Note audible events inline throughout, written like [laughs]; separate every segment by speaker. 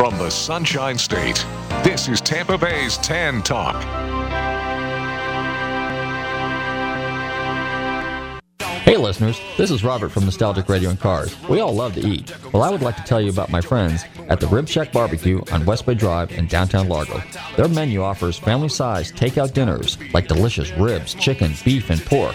Speaker 1: From the Sunshine State, this is Tampa Bay's Tan Talk.
Speaker 2: Hey listeners, this is Robert from Nostalgic Radio and Cars. We all love to eat. Well, I would like to tell you about my friends at the Rib Shack Barbecue on West Bay Drive in downtown Largo. Their menu offers family-sized takeout dinners like delicious ribs, chicken, beef, and pork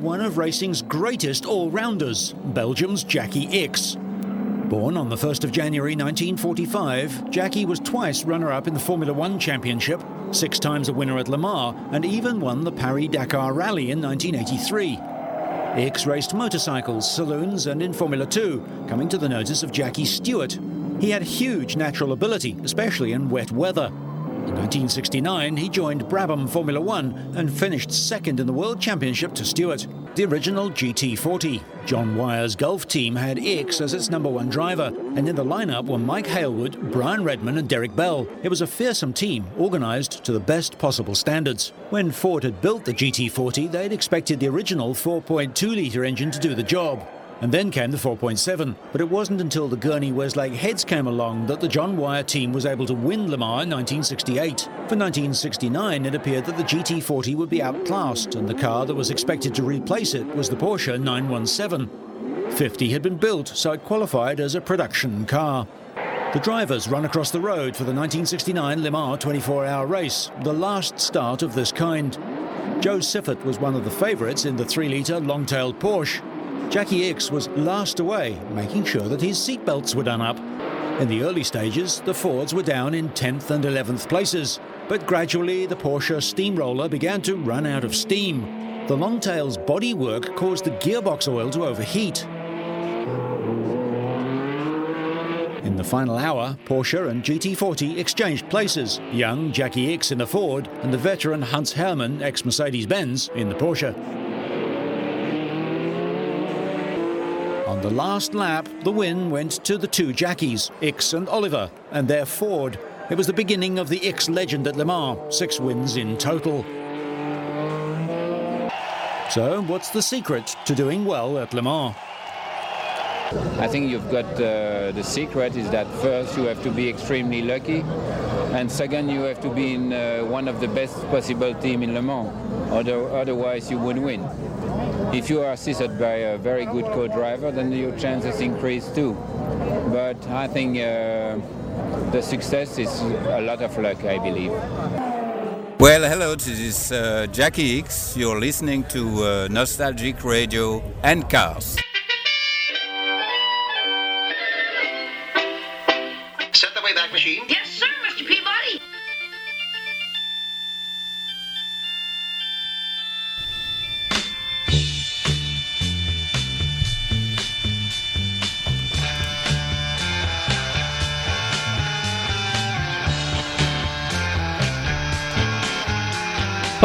Speaker 3: One of racing's greatest all-rounders, Belgium's Jackie Ickx. Born on the 1st of January 1945, Jackie was twice runner-up in the Formula One Championship, six times a winner at Le Mans, and even won the Paris-Dakar Rally in 1983. Ickx raced motorcycles, saloons, and in Formula 2, coming to the notice of Jackie Stewart. He had huge natural ability, especially in wet weather. In 1969, he joined Brabham Formula One and finished second in the World Championship to Stewart, the original GT40. John Wyer's Gulf team had Ickx as its number one driver, and in the lineup were Mike Hailwood, Brian Redman, and Derek Bell. It was a fearsome team, organised to the best possible standards. When Ford had built the GT40, they'd expected the original 4.2 litre engine to do the job. And then came the 4.7. But it wasn't until the Gurney Weslake heads came along that the John Wyer team was able to win Le Mans in 1968. For 1969, it appeared that the GT40 would be outclassed, and the car that was expected to replace it was the Porsche 917. 50 had been built, so it qualified as a production car. The drivers run across the road for the 1969 Le Mans 24 hour race, the last start of this kind. Jo Siffert was one of the favourites in the 3 litre long tailed Porsche. Jackie Ickx was last away, making sure that his seatbelts were done up. In the early stages, the Fords were down in 10th and 11th places, but gradually the Porsche steamroller began to run out of steam. The Longtail's bodywork caused the gearbox oil to overheat. In the final hour, Porsche and GT40 exchanged places. Young Jackie Ickx in the Ford and the veteran Hans Herrmann, ex Mercedes Benz, in the Porsche. On the last lap, the win went to the two Jackies, Ickx and Oliver, and their Ford. It was the beginning of the Ickx legend at Le Mans, six wins in total. So, what's the secret to doing well at Le Mans?
Speaker 4: I think you've got uh, the secret is that first you have to be extremely lucky, and second you have to be in uh, one of the best possible team in Le Mans. Other, otherwise you wouldn't win. If you are assisted by a very good co-driver, then your chances increase too. But I think uh, the success is a lot of luck, I believe.
Speaker 5: Well, hello, this is uh, Jackie Ickx. You're listening to uh, Nostalgic Radio and Cars.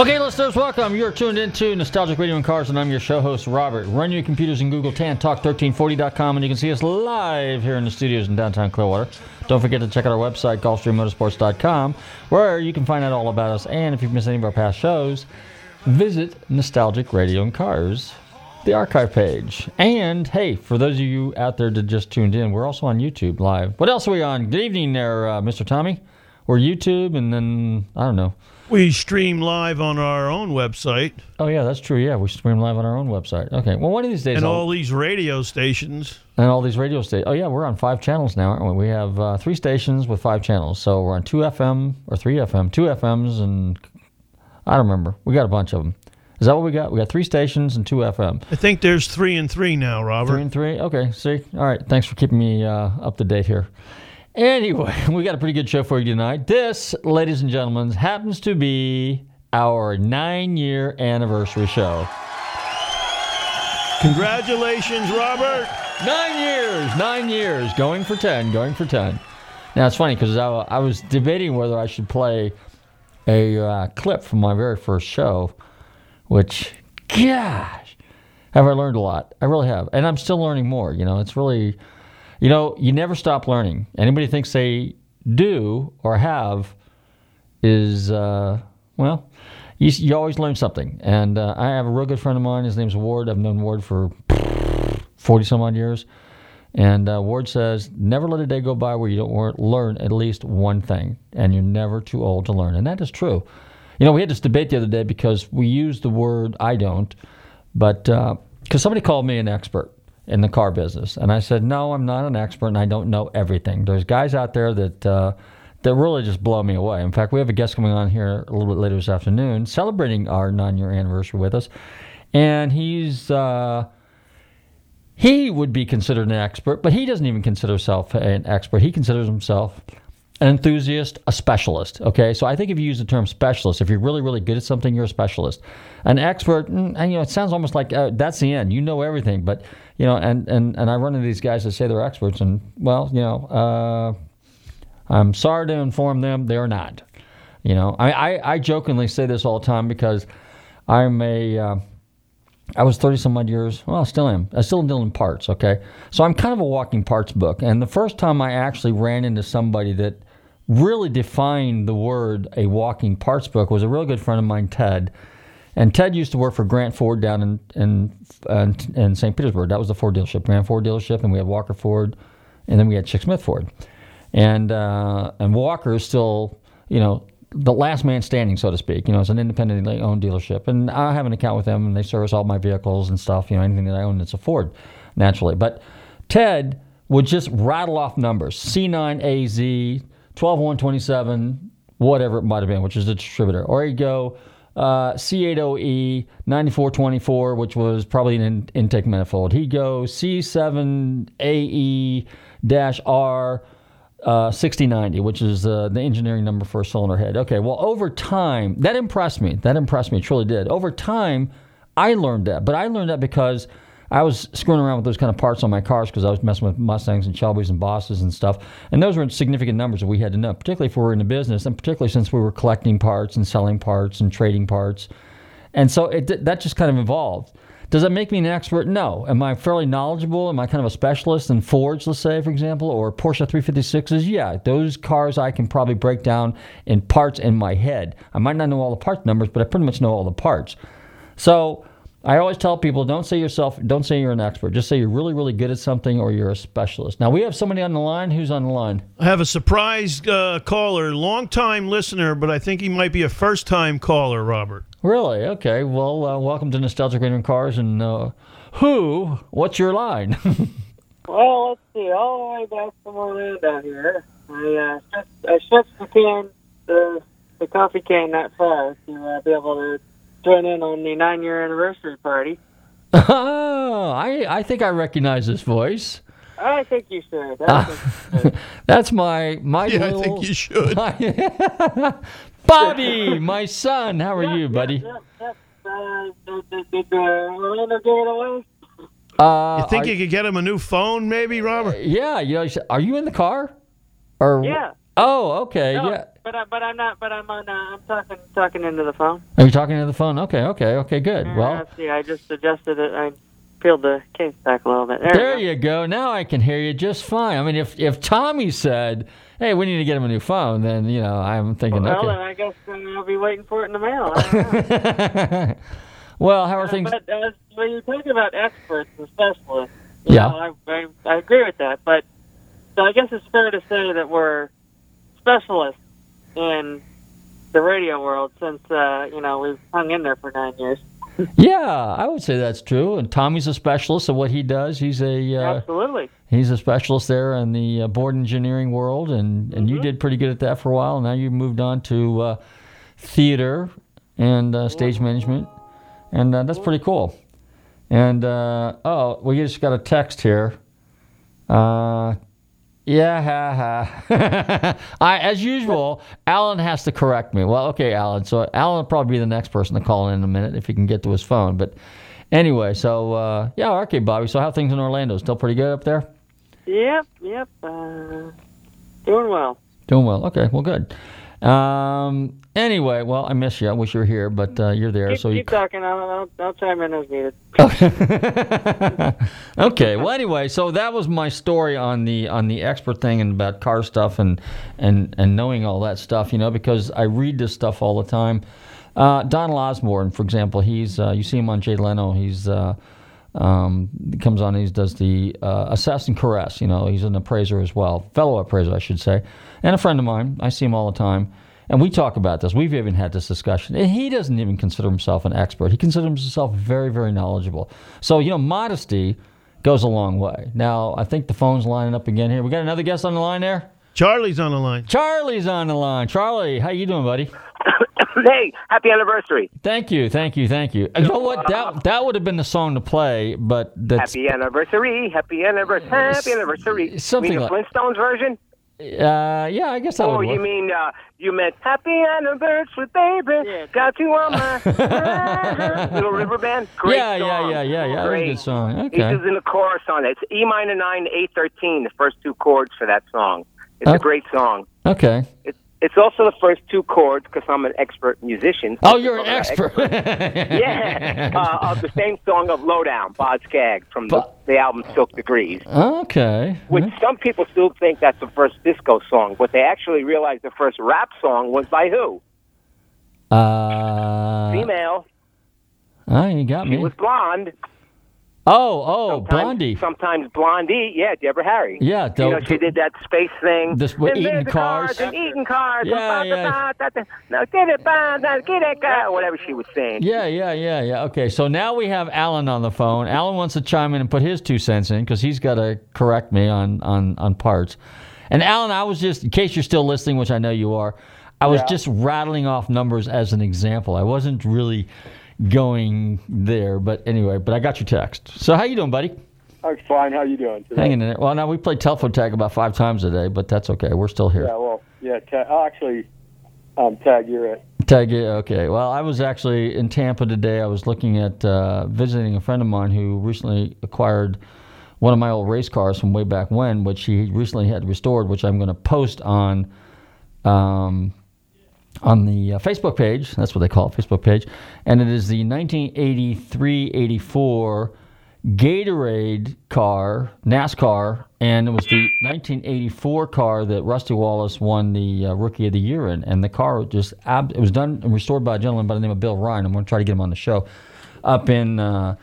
Speaker 2: Okay, listeners, welcome. You're tuned into Nostalgic Radio and Cars, and I'm your show host, Robert. Run your computers in Google Tan Talk 1340.com, and you can see us live here in the studios in downtown Clearwater. Don't forget to check out our website, GulfstreamMotorsports.com, where you can find out all about us. And if you've missed any of our past shows, visit Nostalgic Radio and Cars, the archive page. And hey, for those of you out there that just tuned in, we're also on YouTube live. What else are we on? Good evening there, uh, Mr. Tommy. We're YouTube, and then I don't know.
Speaker 6: We stream live on our own website
Speaker 2: Oh yeah, that's true. Yeah, we stream live on our own website. Okay. Well, one of these days,
Speaker 6: and
Speaker 2: I'll-
Speaker 6: all these radio stations.
Speaker 2: and all these radio stations. Oh yeah, we're on five channels now, aren't we? We have uh, three stations with five channels. So we're on two FM or three FM, two FMs, and I don't remember. We got a bunch of them. Is that what we got? We got three stations and two FM.
Speaker 6: I think there's three and three now, Robert.
Speaker 2: Three and three. Okay. See. All right. Thanks for keeping me uh, up to date here. Anyway, [laughs] we got a pretty good show for you tonight. This, ladies and gentlemen, happens to be our nine-year anniversary show.
Speaker 6: Congratulations, Robert.
Speaker 2: Nine years, nine years, going for 10, going for 10. Now, it's funny because I, I was debating whether I should play a uh, clip from my very first show, which, gosh, have I learned a lot. I really have. And I'm still learning more. You know, it's really, you know, you never stop learning. Anybody thinks they do or have is, uh, well, you, you always learn something. And uh, I have a real good friend of mine. His name's Ward. I've known Ward for [sniffs] 40 some odd years. And uh, Ward says, never let a day go by where you don't learn at least one thing. And you're never too old to learn. And that is true. You know, we had this debate the other day because we used the word I don't, but because somebody called me an expert in the car business. And I said, no, I'm not an expert and I don't know everything. There's guys out there that. Uh, that really just blow me away. In fact, we have a guest coming on here a little bit later this afternoon, celebrating our nine-year anniversary with us, and he's uh, he would be considered an expert, but he doesn't even consider himself an expert. He considers himself an enthusiast, a specialist. Okay, so I think if you use the term specialist, if you're really, really good at something, you're a specialist. An expert, mm, and, you know, it sounds almost like uh, that's the end. You know everything, but you know, and and and I run into these guys that say they're experts, and well, you know, uh, I'm sorry to inform them they're not. You know, I I, I jokingly say this all the time because I'm a uh, I was 30 some odd years. Well, I still am. I still deal in parts, okay? So I'm kind of a walking parts book. And the first time I actually ran into somebody that really defined the word a walking parts book was a real good friend of mine, Ted. And Ted used to work for Grant Ford down in in, uh, in St. Petersburg. That was the Ford dealership, Grant Ford dealership, and we had Walker Ford, and then we had Chick Smith Ford, and uh, and Walker is still, you know, the last man standing, so to speak. You know, it's an independently owned dealership, and I have an account with them, and they service all my vehicles and stuff. You know, anything that I own that's a Ford, naturally. But Ted would just rattle off numbers: C9AZ, 12127, whatever it might have been, which is the distributor, or he'd go. Uh, C80E 9424, which was probably an in- intake manifold. He'd go C7AE R uh, 6090, which is uh, the engineering number for a cylinder head. Okay, well, over time, that impressed me. That impressed me. Truly did. Over time, I learned that. But I learned that because I was screwing around with those kind of parts on my cars because I was messing with Mustangs and Shelbys and Bosses and stuff. And those were significant numbers that we had to know, particularly if we were in the business and particularly since we were collecting parts and selling parts and trading parts. And so it, that just kind of evolved. Does that make me an expert? No. Am I fairly knowledgeable? Am I kind of a specialist in Fords, let's say, for example, or Porsche 356s? Yeah, those cars I can probably break down in parts in my head. I might not know all the part numbers, but I pretty much know all the parts. So I always tell people don't say yourself, don't say you're an expert. Just say you're really, really good at something or you're a specialist. Now we have somebody on the line. Who's on the line?
Speaker 6: I have a surprise uh, caller, long-time listener, but I think he might be a first-time caller, Robert.
Speaker 2: Really? Okay. Well, uh, welcome to Nostalgic Radio Cars. And uh, who? What's your line? [laughs]
Speaker 7: Well, let's see. All the way back from Orlando here. I uh, shipped, I shipped the can, the, the coffee can that far to uh, be able to join in on the nine-year anniversary party.
Speaker 2: oh, I, I think I recognize this voice.
Speaker 7: I think you should. I think you should. [laughs]
Speaker 2: That's my my
Speaker 6: Yeah, I think you should. [laughs]
Speaker 2: Bobby, my son. How are you, buddy?
Speaker 7: Yep, yep. Uh, did, did, did uh, Orlando give it away?
Speaker 2: Uh,
Speaker 6: You think
Speaker 2: are-
Speaker 6: you could get him a new phone, maybe, Robert?
Speaker 2: Yeah, you know, are you in the car? Or
Speaker 7: Yeah.
Speaker 2: Oh, okay.
Speaker 7: No,
Speaker 2: Yeah.
Speaker 7: But I, but I'm not. But I'm on. Uh, I'm talking talking into the phone.
Speaker 2: Are you talking to the phone? Okay, okay, okay, good.
Speaker 7: Uh,
Speaker 2: Well,
Speaker 7: see. I just adjusted it. I peeled the case back a little bit. There,
Speaker 2: there
Speaker 7: we go.
Speaker 2: you go. Now I can hear you just fine. I mean, if if Tommy said, "Hey, we need to get him a new phone," then you know, I'm thinking,
Speaker 7: Well, then
Speaker 2: okay.
Speaker 7: I guess uh, I'll be waiting for it in the mail. I don't know. [laughs]
Speaker 2: well, how are things?
Speaker 7: But uh, when you talk about experts and specialists,
Speaker 2: Yeah.
Speaker 7: know, I, I, I agree with that. But so I guess it's fair to say that we're specialists in the radio world since uh, you know we've hung in there for nine years.
Speaker 2: Yeah, I would say that's true. And Tommy's a specialist of what he does. He's a uh,
Speaker 7: Absolutely.
Speaker 2: he's a specialist there in the uh, board engineering world, and, and you did pretty good at that for a while. Now you moved on to uh, theater and uh, stage management, and uh, that's pretty cool. And uh, oh, we just got a text here. Yeah, ha, ha. [laughs] I, as usual, Alan has to correct me. Well, okay, Alan. So Alan will probably be the next person to call in in a minute if he can get to his phone. But anyway, so uh, yeah, okay, Bobby. So how are things in Orlando? Still pretty good up there?
Speaker 7: Yep, yep. Uh, doing well.
Speaker 2: Doing well. Okay, well, good. Um, anyway, well, I miss you. I wish you were here, but uh, you're there.
Speaker 7: Keep,
Speaker 2: so you.
Speaker 7: keep talking. I'll, I'll, I'll chime in as needed. [laughs]
Speaker 2: okay. Well, anyway, so that was my story on the on the expert thing and about car stuff and and and knowing all that stuff. You know, because I read this stuff all the time. Uh, Donald Osborne, for example, he's uh, you see him on Jay Leno. He's uh, um, he comes on. He does the uh, Assassin Caress. You know, he's an appraiser as well, fellow appraiser, I should say, and a friend of mine. I see him all the time. And we talk about this. We've even had this discussion. And he doesn't even consider himself an expert. He considers himself very, very knowledgeable. So, you know, modesty goes a long way. Now, I think the phone's lining up again here. We got another guest on the line there?
Speaker 6: Charlie's on the line.
Speaker 2: Charlie's on the line. Charlie, how you doing, buddy? [coughs]
Speaker 8: hey, happy anniversary.
Speaker 2: Thank you, thank you, thank you. You know what? That that would have been the song to play, but that's
Speaker 8: Happy anniversary, happy anniversary, happy anniversary.
Speaker 2: Something
Speaker 8: you mean the
Speaker 2: like-
Speaker 8: Flintstones version?
Speaker 2: Uh, yeah, I guess that
Speaker 8: Oh,
Speaker 2: would
Speaker 8: you mean uh, you meant happy anniversary, baby? Yeah. Got you on my [laughs] little river band. Great
Speaker 2: yeah,
Speaker 8: song.
Speaker 2: yeah, yeah, yeah, yeah. That was a good song.
Speaker 8: He
Speaker 2: Okay.
Speaker 8: is in the chorus on it. It's E minor nine, A thirteen, the first two chords for that song. It's
Speaker 2: Okay.
Speaker 8: a great song.
Speaker 2: Okay.
Speaker 8: It's it's also the first two chords because I'm an expert musician.
Speaker 2: Oh, you're an
Speaker 8: Uh,
Speaker 2: expert. [laughs]
Speaker 8: yeah, uh, of the same song of Lowdown, Boz Scaggs, from the, the album Silk Degrees.
Speaker 2: Okay.
Speaker 8: Which some people still think that's the first disco song, but they actually realize the first rap song was by who?
Speaker 2: Uh,
Speaker 8: Female.
Speaker 2: oh, you got
Speaker 8: She
Speaker 2: me.
Speaker 8: was blonde.
Speaker 2: Oh, oh,
Speaker 8: Sometimes-
Speaker 2: Blondie.
Speaker 8: Sometimes Blondie. Yeah, Deborah Harry.
Speaker 2: Yeah,
Speaker 8: You know,
Speaker 2: the-
Speaker 8: she did that space thing.
Speaker 2: This-
Speaker 8: And
Speaker 2: eating
Speaker 8: the
Speaker 2: cars.
Speaker 8: and eating cars.
Speaker 2: Yeah, yeah.
Speaker 8: Now get it, get it, whatever she was saying.
Speaker 2: Yeah, yeah, yeah, yeah. Okay, so now we have Alan on the phone. Alan wants to chime in and put his two cents in because he's got to correct me on, on, on parts. And Alan, I was just, in case you're still listening, which I know you are, I was just rattling off numbers as an example. I wasn't really going there, but anyway, but I got your text. So how you doing, buddy?
Speaker 9: I'm fine. How you doing today?
Speaker 2: Hanging in there. Well, now we play telephone tag about five times a day, but that's okay. We're still here.
Speaker 9: Yeah, well, yeah. Ta- oh, actually, um, Tag, you're it.
Speaker 2: Tag it. Okay. Well, I was actually in Tampa today. I was looking at uh, visiting a friend of mine who recently acquired one of my old race cars from way back when, which he recently had restored, which I'm going to post on um, on the uh, Facebook page. That's what they call it, Facebook page. And it is the 1983-84 Gatorade car, NASCAR, and it was the 1984 car that Rusty Wallace won the uh, Rookie of the Year in. And the car just ab- it was done and restored by a gentleman by the name of Bill Ryan. I'm going to try to get him on the show up in uh,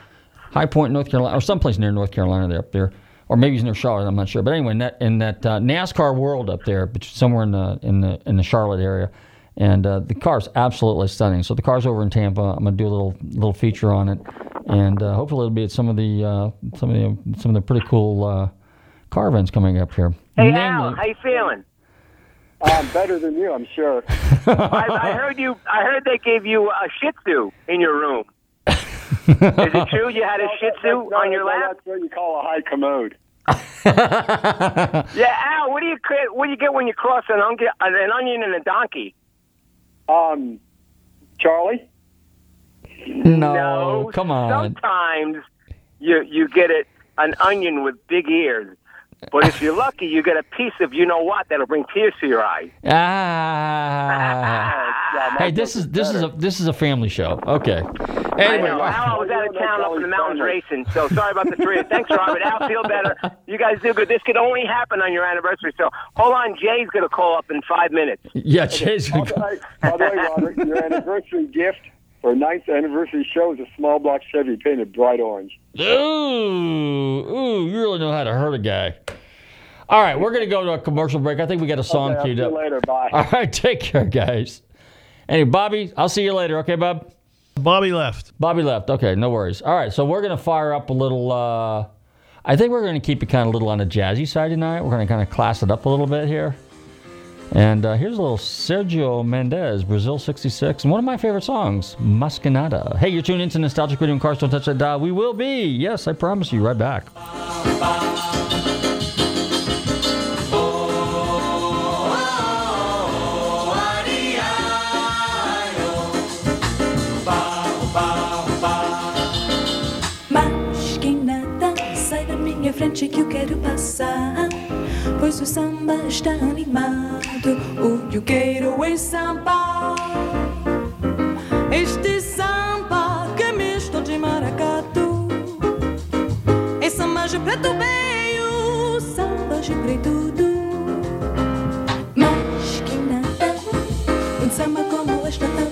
Speaker 2: High Point, North Carolina, or someplace near North Carolina. There up there, or maybe he's near Charlotte. I'm not sure. But anyway, in that in that uh, NASCAR world up there, somewhere in the in the in the Charlotte area. And uh, the car's absolutely stunning. So the car's over in Tampa. I'm gonna do a little little feature on it, and uh, hopefully it'll be at some of the uh, some of the some of the pretty cool uh, car events coming up here.
Speaker 8: Hey,
Speaker 2: Namely-
Speaker 8: Al, how you feeling?
Speaker 9: I'm better than you, I'm sure. [laughs]
Speaker 8: I, I heard you. I heard they gave you a Shih Tzu in your room. [laughs] Is it true you had a Shih Tzu
Speaker 9: No,
Speaker 8: on your
Speaker 9: no,
Speaker 8: lap?
Speaker 9: That's what you call a high commode. [laughs]
Speaker 8: Yeah, Al. What do you what do you get when you cross an, onion, an onion and a donkey?
Speaker 9: Um, Charlie.
Speaker 2: no, come on.
Speaker 8: Sometimes you you get it an onion with big ears, but if you're lucky, you get a piece of you know what that'll bring tears to your eyes.
Speaker 2: Ah. [laughs] hey, this is this is a this is a family show. Okay.
Speaker 8: I
Speaker 2: Anyway,
Speaker 8: know. Al, I was out of town up in the mountains racing, so sorry about the three. Thanks, Robert. Al, feel better. You guys do good. This could only happen on your anniversary, so hold on. Jay's going to call up in five minutes.
Speaker 2: yeah, Jay's
Speaker 9: By the way, by the way, Robert, your anniversary gift for a ninth anniversary show is a small block Chevy painted bright orange.
Speaker 2: Ooh, ooh, you really know how to hurt a guy. All right, we're going to go to a commercial break. I think we got a song
Speaker 9: Okay, I'll
Speaker 2: queued
Speaker 9: see
Speaker 2: up.
Speaker 9: you later. Bye.
Speaker 2: All right, [laughs] take care, guys. Anyway, Bobby, I'll see you later. Okay, Bob?
Speaker 6: Bobby left.
Speaker 2: Bobby left. Okay, no worries. All right, so we're going to fire up a little. Uh, I think we're going to keep it kind of a little on the jazzy side tonight. We're going to kind of class it up a little bit here. And uh, here's a little Sergio Mendes, Brazil 66, and one of my favorite songs, Mas Que Nada. Hey, you're tuned into Nostalgic Radio and Cars Don't Touch That Dial. We will be, yes, I promise you, right back.
Speaker 10: Sai da minha frente que eu quero passar. Pois o samba está animado. O que eu quero é samba. Este samba que é misto de maracatu. É samba de preto veio, samba de preto do. Mas que nada, um samba como este é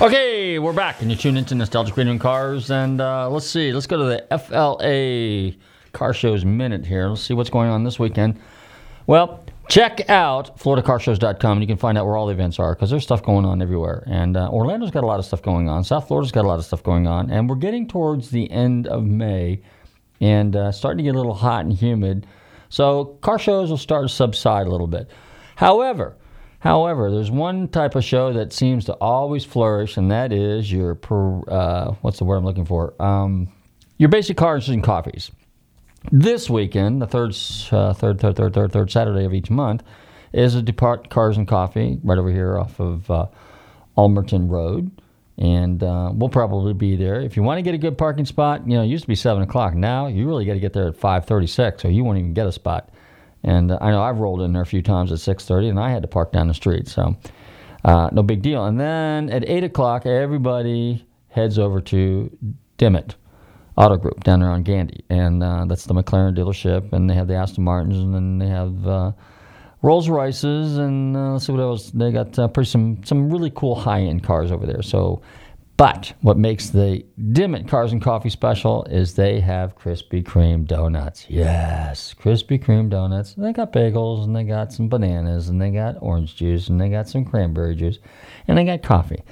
Speaker 2: Okay, we're back, and you tune into Nostalgic Radio and Cars, and uh, let's see, let's go to the FLA Car Shows Minute here. Let's see what's going on this weekend. Well, check out FloridaCarshows.com, and you can find out where all the events are, because there's stuff going on everywhere. And uh, Orlando's got a lot of stuff going on. South Florida's got a lot of stuff going on, and we're getting towards the end of May, and uh, starting to get a little hot and humid. So car shows will start to subside a little bit. However, However, there's one type of show that seems to always flourish, and that is your per, uh, what's the word I'm looking for? Um, your basic cars and coffees. This weekend, the third, uh, third, third, third, third, third Saturday of each month, is a Depart Cars and Coffee right over here off of uh, Ulmerton Road, and uh, we'll probably be there. If you want to get a good parking spot, you know, it used to be seven o'clock. Now you really got to get there at five thirty-six, or you won't even get a spot. And I know I've rolled in there a few times at 6:30, and I had to park down the street, so uh, no big deal. And then at eight o'clock, everybody heads over to Dimmitt Auto Group down there on Gandy, and uh, that's the McLaren dealership, and they have the Aston Martins, and then they have uh, Rolls Royces, and uh, let's see what else they got. Uh, pretty some some really cool high end cars over there. So But what makes the Dimmitt Cars and Coffee special is they have Krispy Kreme donuts. Yes, Krispy Kreme donuts. They got bagels and they got some bananas and they got orange juice and they got some cranberry juice and they got coffee.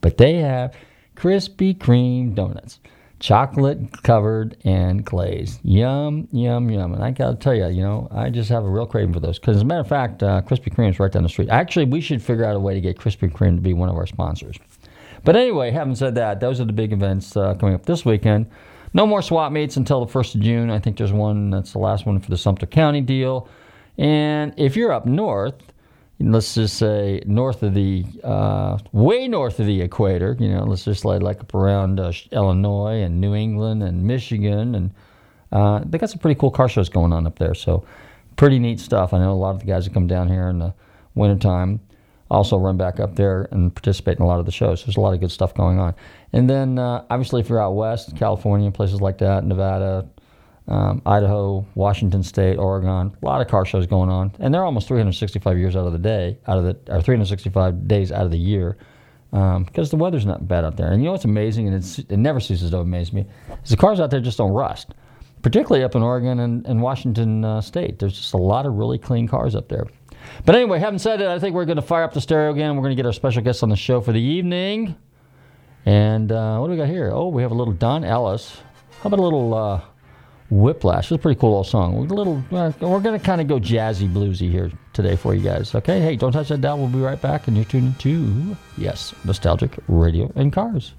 Speaker 2: But they have Krispy Kreme donuts. Chocolate covered and glazed. Yum, yum, yum. And I got to tell you, you know, I just have a real craving for those. Because as a matter of fact, uh, Krispy Kreme is right down the street. Actually, we should figure out a way to get Krispy Kreme to be one of our sponsors. But anyway, having said that, those are the big events uh, coming up this weekend. No more swap meets until the 1st of June. I think there's one that's the last one for the Sumter County deal. And if you're up north, let's just say north of the, uh, way north of the equator, you know, let's just lay like up around uh, Illinois and New England and Michigan. And uh, they got some pretty cool car shows going on up there. So pretty neat stuff. I know a lot of the guys that come down here in the wintertime also run back up there and participate in a lot of the shows. There's a lot of good stuff going on. And then uh, obviously, if you're out west, California, places like that, Nevada, um, Idaho, Washington State, Oregon, a lot of car shows going on, and they're almost 365 years out of the day, out of the or 365 days out of the year, um, because the weather's not bad out there. And you know what's amazing, and it never ceases to amaze me, is the cars out there just don't rust. Particularly up in Oregon and, and Washington uh, State, there's just a lot of really clean cars up there. But anyway, having said it, I think we're going to fire up the stereo again. We're going to get our special guest on the show for the evening. And uh, what do we got here? Oh, we have a little Don Ellis. How about a little uh, Whiplash? It's a pretty cool little song. We're, a little, uh, we're going to kind of go jazzy, bluesy here today for you guys. Okay, hey, don't touch that dial. We'll be right back. And you're tuning to, yes, Nostalgic Radio and Cars.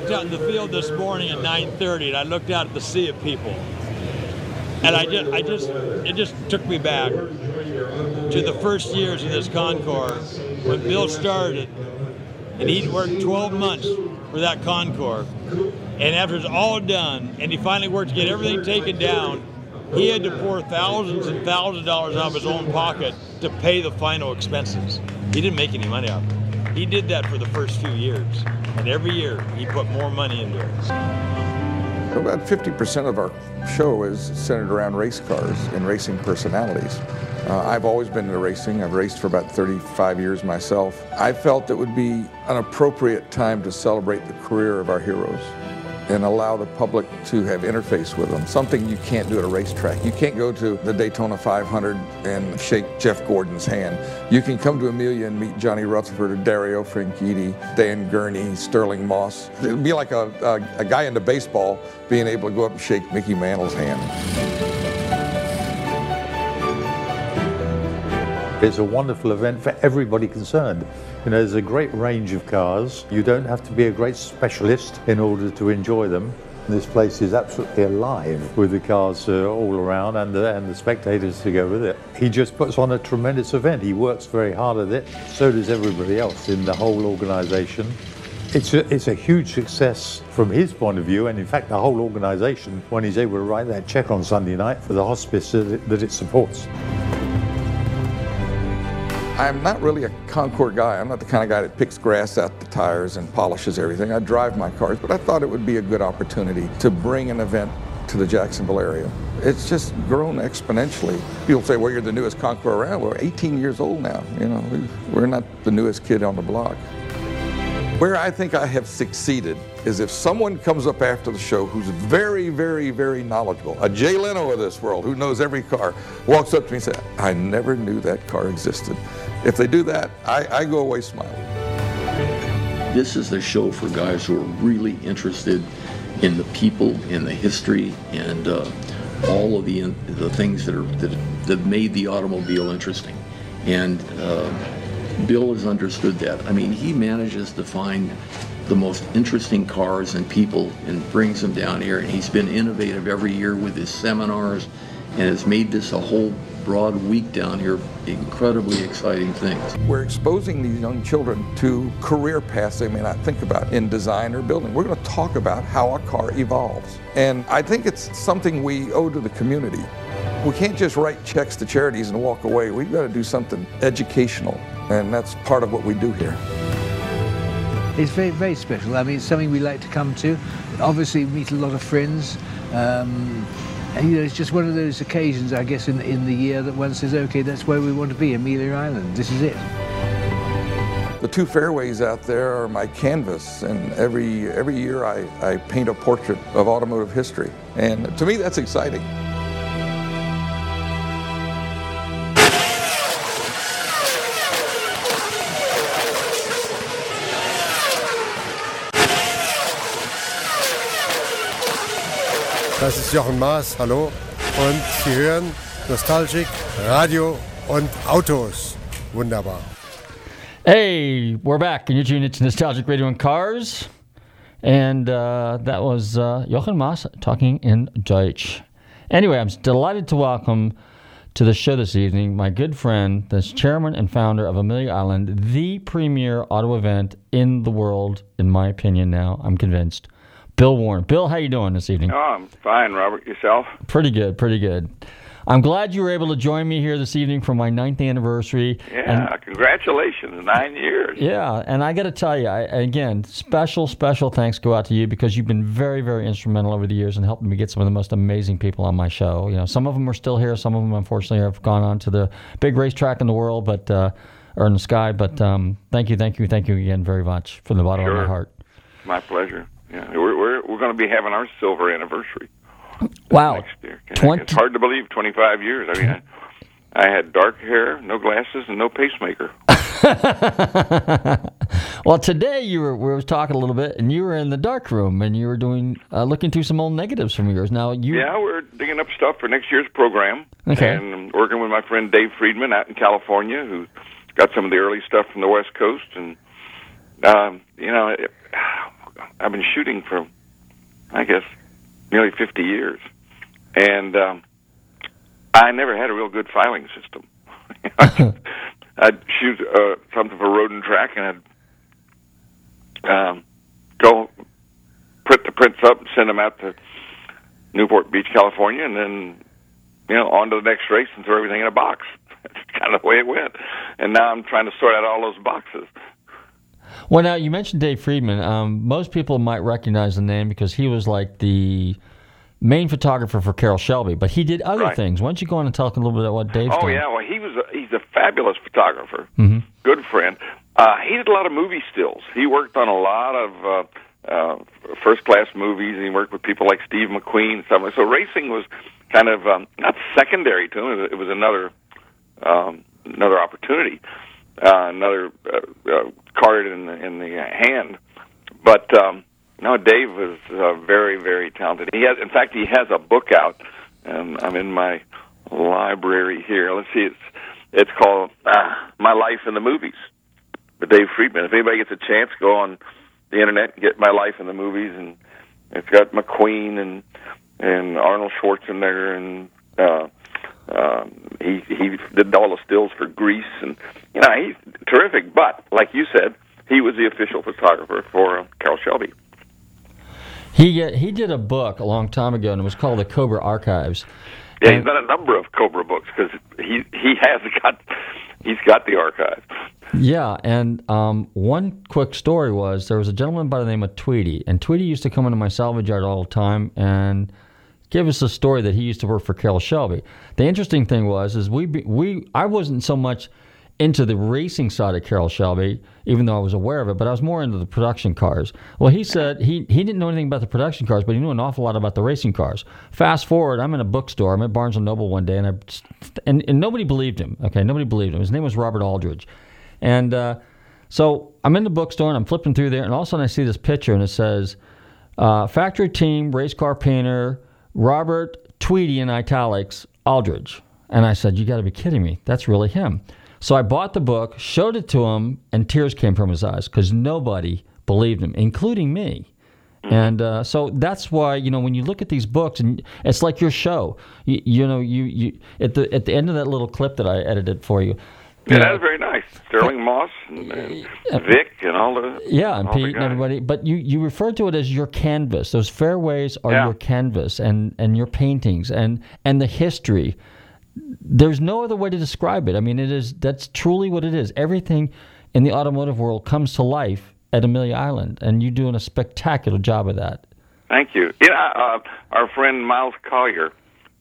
Speaker 11: Walked out in the field this morning at 9:30, and I looked out at the sea of people, and I just, I just, it just took me back to the first years of this Concours when Bill started, and he'd worked 12 months for that Concours, and after it's all done, and he finally worked to get everything taken down, he had to pour thousands and thousands of dollars out of his own pocket to pay the final expenses. He didn't make any money off it. He did that for the first few years, and every year he put more money into it.
Speaker 12: About 50% of our show is centered around race cars and racing personalities. Uh, I've always been into racing. I've raced for about 35 years myself. I felt it would be an appropriate time to celebrate the career of our heroes and allow the public to have interface with them, something you can't do at a racetrack. You can't go to the Daytona 500 and shake Jeff Gordon's hand. You can come to Amelia and meet Johnny Rutherford or Dario Franchitti, Dan Gurney, Stirling Moss. It would be like a, a, a guy into baseball being able to go up and shake Mickey Mantle's hand.
Speaker 13: It's a wonderful event for everybody concerned. You know, there's a great range of cars. You don't have to be a great specialist in order to enjoy them. This place is absolutely alive with the cars uh, all around and the, and the spectators to go with it. He just puts on a tremendous event. He works very hard at it. So does everybody else in the whole organization. It's a, it's a huge success from his point of view, and in fact, the whole organization, when he's able to write that check on Sunday night for the hospice that it, that it supports.
Speaker 12: I'm not really a Concours guy. I'm not the kind of guy that picks grass out the tires and polishes everything. I drive my cars, but I thought it would be a good opportunity to bring an event to the Jacksonville area. It's just grown exponentially. People say, well, you're the newest Concours around. We're 18 years old now. You know, we're not the newest kid on the block. Where I think I have succeeded is if someone comes up after the show who's very, very, very knowledgeable, a Jay Leno of this world who knows every car, walks up to me and says, I never knew that car existed. If they do that, I, I go away smiling.
Speaker 14: This is a show for guys who are really interested in the people, in the history, and uh, all of the the things that are that, that made the automobile interesting. And uh, Bill has understood that. I mean, he manages to find the most interesting cars and people and brings them down here. And he's been innovative every year with his seminars and has made this a whole broad week down here. Incredibly exciting things.
Speaker 12: We're exposing these young children to career paths they may not think about in design or building. We're going to talk about how a car evolves. And I think it's something we owe to the community. We can't just write checks to charities and walk away. We've got to do something educational and that's part of what we do here.
Speaker 15: It's very, very special. I mean, it's something we like to come to. Obviously, meet a lot of friends. Um, and, you know, it's just one of those occasions, I guess, in, in the year that one says, okay, that's where we want to be, Amelia Island. This is it.
Speaker 12: The two fairways out there are my canvas, and every, every year I, I paint a portrait of automotive history. And to me, that's exciting.
Speaker 16: Das ist Jochen Mass, hallo. Und Sie hören Nostalgic, Radio und Autos. Wunderbar.
Speaker 2: Hey, we're back, and you're tuning into Nostalgic Radio and Cars. And uh, that was uh, Jochen Mass talking in Deutsch. Anyway, I'm delighted to welcome to the show this evening my good friend, the chairman and founder of Amelia Island, the premier auto event in the world, in my opinion. Now, I'm convinced. Bill Warner. Bill, how you doing this evening?
Speaker 17: Oh, I'm fine, Robert. Yourself?
Speaker 2: Pretty good, pretty good. I'm glad you were able to join me here this evening for my ninth anniversary.
Speaker 17: Yeah, and, congratulations, nine years.
Speaker 2: Yeah, and I got to tell you, I, again, special, special thanks go out to you because you've been very, very instrumental over the years in helping me get some of the most amazing people on my show. You know, some of them are still here, some of them unfortunately have gone on to the big racetrack in the world, but uh, or in the sky. But um, thank you, thank you, thank you again very much from the bottom
Speaker 17: sure.
Speaker 2: of my heart.
Speaker 17: My pleasure. Yeah, we're we're we're going to be having our silver anniversary.
Speaker 2: Wow,
Speaker 17: next year.
Speaker 2: 20...
Speaker 17: It's hard to believe, twenty five years. I mean, I, I had dark hair, no glasses, and no pacemaker. [laughs]
Speaker 2: well, today you were we were talking a little bit, and you were in the dark room, and you were doing uh, looking through some old negatives from yours. Now you
Speaker 17: yeah, we're digging up stuff for next year's program,
Speaker 2: okay.
Speaker 17: and working with my friend Dave Friedman out in California, who got some of the early stuff from the West Coast, and um, you know. It, I've been shooting for, I guess, nearly 50 years, and um, I never had a real good filing system. [laughs] I'd shoot uh, something for Road and Track, and I'd um, go print the prints up and send them out to Newport Beach, California, and then you know on to the next race and throw everything in a box. [laughs] That's kind of the way it went. And now I'm trying to sort out all those boxes.
Speaker 2: Well, now you mentioned Dave Friedman. Um, most people might recognize the name because he was like the main photographer for Carroll Shelby, but he did other
Speaker 17: right.
Speaker 2: things. Why don't you go on and talk a little bit about what Dave's
Speaker 17: Oh
Speaker 2: done?
Speaker 17: yeah, well he was a, he's a fabulous photographer,
Speaker 2: mm-hmm.
Speaker 17: good friend. Uh, he did a lot of movie stills. He worked on a lot of uh, uh, first class movies, and he worked with people like Steve McQueen. And stuff. So racing was kind of um, not secondary to him; it was another um, another opportunity uh, another uh, uh, card in the, in the hand. But um, no, Dave was uh, very, very talented. He has, in fact, he has a book out, and I'm in my library here. Let's see, it's it's called uh, "My Life in the Movies" by Dave Friedman. If anybody gets a chance, go on the internet and get "My Life in the Movies," and it's got McQueen and and Arnold Schwarzenegger and uh, um, he he did all the stills for Grease, and you know he's terrific. But like you said, he was the official photographer for uh, Carroll Shelby.
Speaker 2: He uh, he did a book a long time ago, and it was called the Cobra Archives.
Speaker 17: Yeah, he's done a number of Cobra books because he he has [laughs] got he's got the archive.
Speaker 2: Yeah, and um, one quick story was there was a gentleman by the name of Tweedy, and Tweedy used to come into my salvage yard all the time and give us a story that he used to work for Carroll Shelby. The interesting thing was is we we I wasn't so much into the racing side of Carroll Shelby, even though I was aware of it, but I was more into the production cars. Well, he said he, he didn't know anything about the production cars, but he knew an awful lot about the racing cars. Fast forward, I'm in a bookstore. I'm at Barnes Noble one day, and I and, and nobody believed him. Okay, nobody believed him. His name was Robert Aldridge, and uh, so I'm in the bookstore and I'm flipping through there, and all of a sudden I see this picture, and it says uh, factory team race car painter Robert Tweedy in italics Aldridge, and I said, "You got to be kidding me! That's really him." So I bought the book, showed it to him, and tears came from his eyes because nobody believed him, including me. And uh, so that's why you know when you look at these books, and it's like your show. You, you know, you, you at the at the end of that little clip that I edited for you.
Speaker 17: Yeah,
Speaker 2: you
Speaker 17: that was very nice. Stirling Moss and, and Vic and all the
Speaker 2: yeah, and Pete and everybody. But you you refer to it as your canvas. Those fairways are
Speaker 17: Yeah.
Speaker 2: your canvas, and and your paintings, and and the history. There's no other way to describe it. I mean, it is that's truly what it is. Everything in the automotive world comes to life at Amelia Island, and you're doing a spectacular job of that.
Speaker 17: Thank you. Yeah, uh, our friend Miles Collier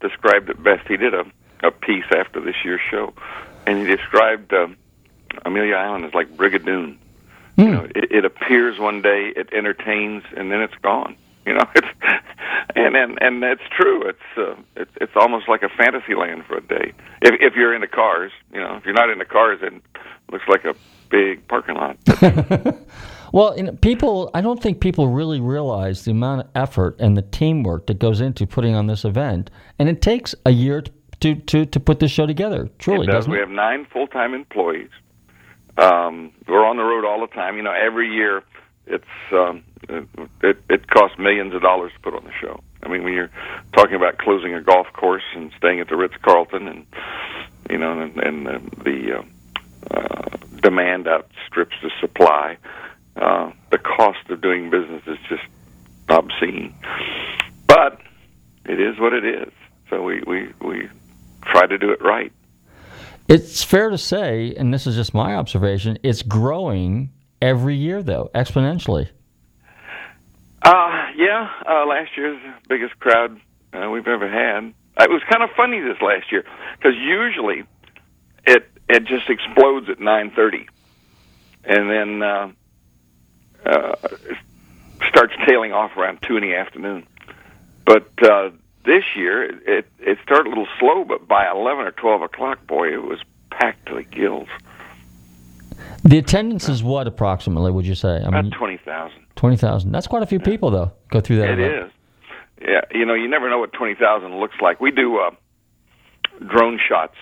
Speaker 17: described it best. He did a, a piece after this year's show, and he described uh, Amelia Island is like Brigadoon. You know, it, it appears one day, it entertains, and then it's gone. You know, [laughs] it's and and and that's true. It's uh, it's it's almost like a fantasy land for a day. If if you're into cars, you know, if you're not into cars, it looks like a big parking lot. [laughs]
Speaker 2: Well, you know, people, I don't think people really realize the amount of effort and the teamwork that goes into putting on this event, and it takes a year to to to put this show together. Truly,
Speaker 17: it does.
Speaker 2: doesn't
Speaker 17: We
Speaker 2: it?
Speaker 17: have nine full-time employees. Um, we're on the road all the time. You know, every year it's um, it, it costs millions of dollars to put on the show. I mean, when you're talking about closing a golf course and staying at the Ritz Carlton, and you know, and, and uh, the uh, uh, demand outstrips the supply, uh, the cost of doing business is just obscene. But it is what it is. So we we we try to do it right.
Speaker 2: It's fair to say, and this is just my observation, it's growing every year, though, exponentially.
Speaker 17: Uh, yeah, uh, last year's biggest crowd uh, we've ever had. It was kind of funny this last year because usually it it just explodes at nine thirty, and then uh, uh, starts tailing off around two in the afternoon. But uh, this year it, it started a little slow, but by eleven or twelve o'clock, boy, it was packed to the gills.
Speaker 2: The attendance is what approximately? Would you say? I
Speaker 17: About
Speaker 2: mean,
Speaker 17: twenty thousand.
Speaker 2: twenty thousand. That's quite a few people, though. Go through that.
Speaker 17: It
Speaker 2: event.
Speaker 17: is. Yeah, you know, you never know what twenty thousand looks like. We do uh, drone shots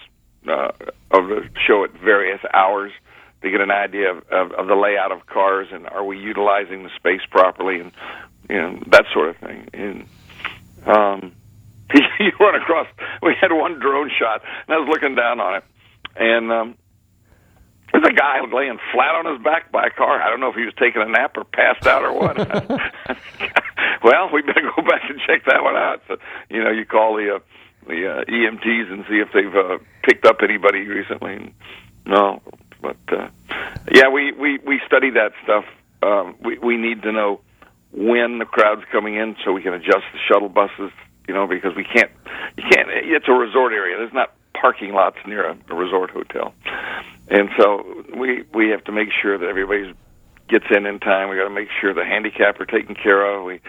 Speaker 17: uh, of the show at various hours to get an idea of, of, of the layout of cars and are we utilizing the space properly and you know that sort of thing. And um, [laughs] you run across. We had one drone shot, and I was looking down on it, and um, there's a guy laying flat on his back by a car. I don't know if he was taking a nap or passed out or what. [laughs] [laughs] well, we better go back and check that one out. So, you know, you call the uh, the uh, EMTs and see if they've uh, picked up anybody recently. No, but uh, yeah, we we we study that stuff. Um, we we need to know when the crowd's coming in so we can adjust the shuttle buses. You know, because we can't you can't. It's a resort area. There's not parking lots near a, a resort hotel, and so we we have to make sure that everybody gets in in time. We got to make sure the handicap are taken care of. We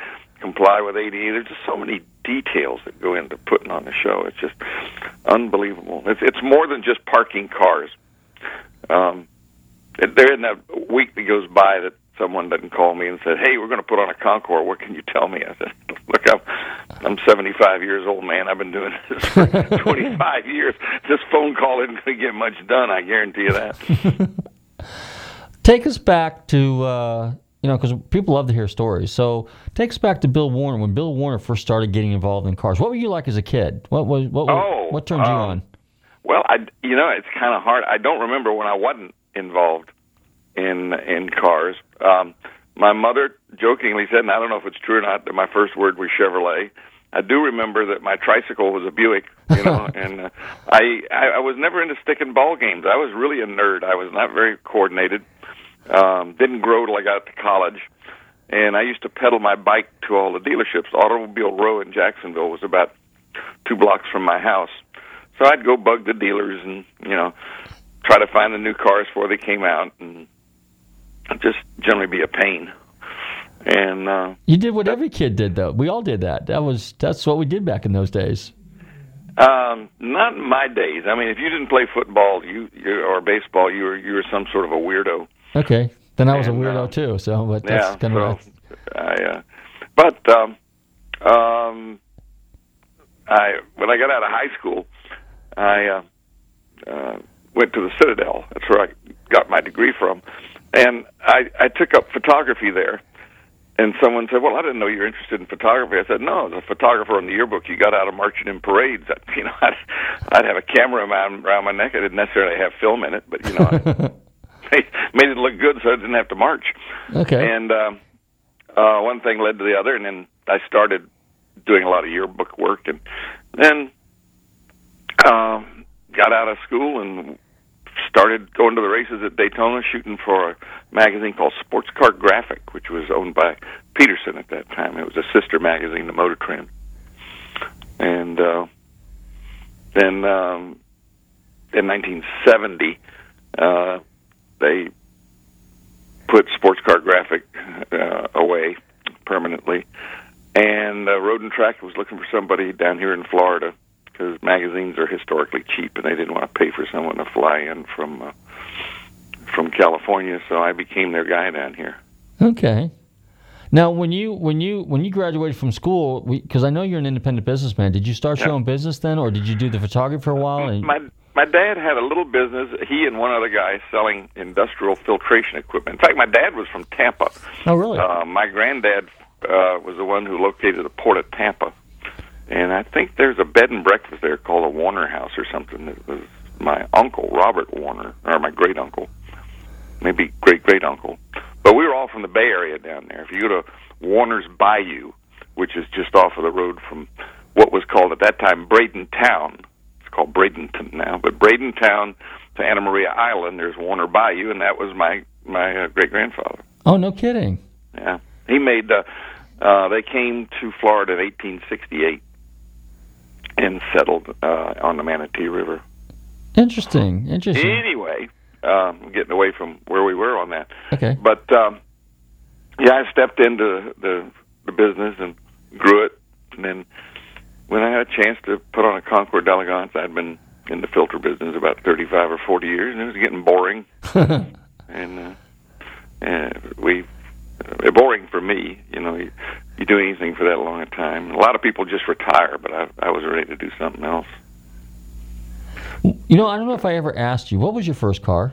Speaker 17: comply with ADA. There's just so many details that go into putting on the show. It's just unbelievable. It's it's more than just parking cars. Um, there isn't a week that goes by that someone didn't call me and said, "Hey, we're going to put on a Concours. What can you tell me?" I said, "Look, I'm I'm 75 years old, man. I've been doing this for [laughs] 25 years. This phone call isn't going to get much done. I guarantee you that." [laughs]
Speaker 2: Take us back to uh, you know because people love to hear stories. So take us back to Bill Warner when Bill Warner first started getting involved in cars. What were you like as a kid? What was what
Speaker 17: Oh,
Speaker 2: what turned you
Speaker 17: um,
Speaker 2: on?
Speaker 17: Well, I you know it's kind of hard. I don't remember when I wasn't involved in in cars. Um, my mother jokingly said, and I don't know if it's true or not, that my first word was Chevrolet, I do remember that my tricycle was a Buick, you know, [laughs] and uh, I, I I was never into sticking ball games. I was really a nerd. I was not very coordinated. Um, didn't grow till I got to college, and I used to pedal my bike to all the dealerships. Automobile Row in Jacksonville was about two blocks from my house, so I'd go bug the dealers and you know try to find the new cars before they came out, and just generally be a pain. And uh,
Speaker 2: You did what every kid did, though. We all did that. That was that's what we did back in those days.
Speaker 17: Um, not in my days. I mean, if you didn't play football, you, you or baseball, you were you were some sort of a weirdo.
Speaker 2: Okay, then I was
Speaker 17: And,
Speaker 2: a weirdo
Speaker 17: uh,
Speaker 2: too. So, but that's
Speaker 17: yeah.
Speaker 2: kind
Speaker 17: so
Speaker 2: of
Speaker 17: I, uh, but um, um, I when I got out of high school, I uh, uh, went to the Citadel. That's where I got my degree from, and I I took up photography there. And someone said, "Well, I didn't know you were interested in photography." I said, "No, as a photographer on the yearbook, you got out of marching in parades. I, [laughs] you know, I'd, I'd have a camera around, around my neck. I didn't necessarily have film in it, but you know, I [laughs] made it look good, so I didn't have to march."
Speaker 2: Okay.
Speaker 17: And um, uh, one thing led to the other, and then I started doing a lot of yearbook work, and then um, got out of school and started going to the races at Daytona, shooting for a magazine called Sports Car Graphic, which was owned by Peterson at that time. It was a sister magazine to Motor Trend. And uh, then um, in 1970, uh, they put Sports Car Graphic uh, away permanently, and uh, Road and Track was looking for somebody down here in Florida because magazines are historically cheap, and they didn't want to pay for someone to fly in from uh, from California. So I became their guy down here.
Speaker 2: Okay. Now, when you when you when you graduated from school, because I know you're an independent businessman, did you start your own business then, or did you do the photography for a while? And,
Speaker 17: My my dad had a little business. He and one other guy selling industrial filtration equipment. In fact, my dad was from Tampa.
Speaker 2: oh, really?
Speaker 17: Uh, my granddad uh, was the one who located the port of Tampa, and I think there's a bed and breakfast there called a Warner House or something. That was my uncle Robert Warner, or my great uncle, maybe great great uncle. But we were all from the Bay Area down there. If you go to Warner's Bayou, which is just off of the road from what was called at that time Braden Town, it's called Bradenton now, but Braden Town to Anna Maria Island, there's Warner Bayou, and that was my my uh, great grandfather.
Speaker 2: oh, no kidding.
Speaker 17: Yeah, he made. Uh, uh, they came to Florida in 1868 and settled uh, on the Manatee River.
Speaker 2: Interesting. Interesting.
Speaker 17: Anyway, um, getting away from where we were on that.
Speaker 2: Okay.
Speaker 17: But um, yeah, I stepped into the the business and grew it, and then when I had a chance to put on a Concours d'Elegance, I'd been in the filter business about 35 or 40 years, and it was getting boring. [laughs] and uh, and we uh, boring for me. You know, you, you do anything for that long a time. A lot of people just retire, but I, I was ready to do something else.
Speaker 2: You know, I don't know if I ever asked you, what was your first car?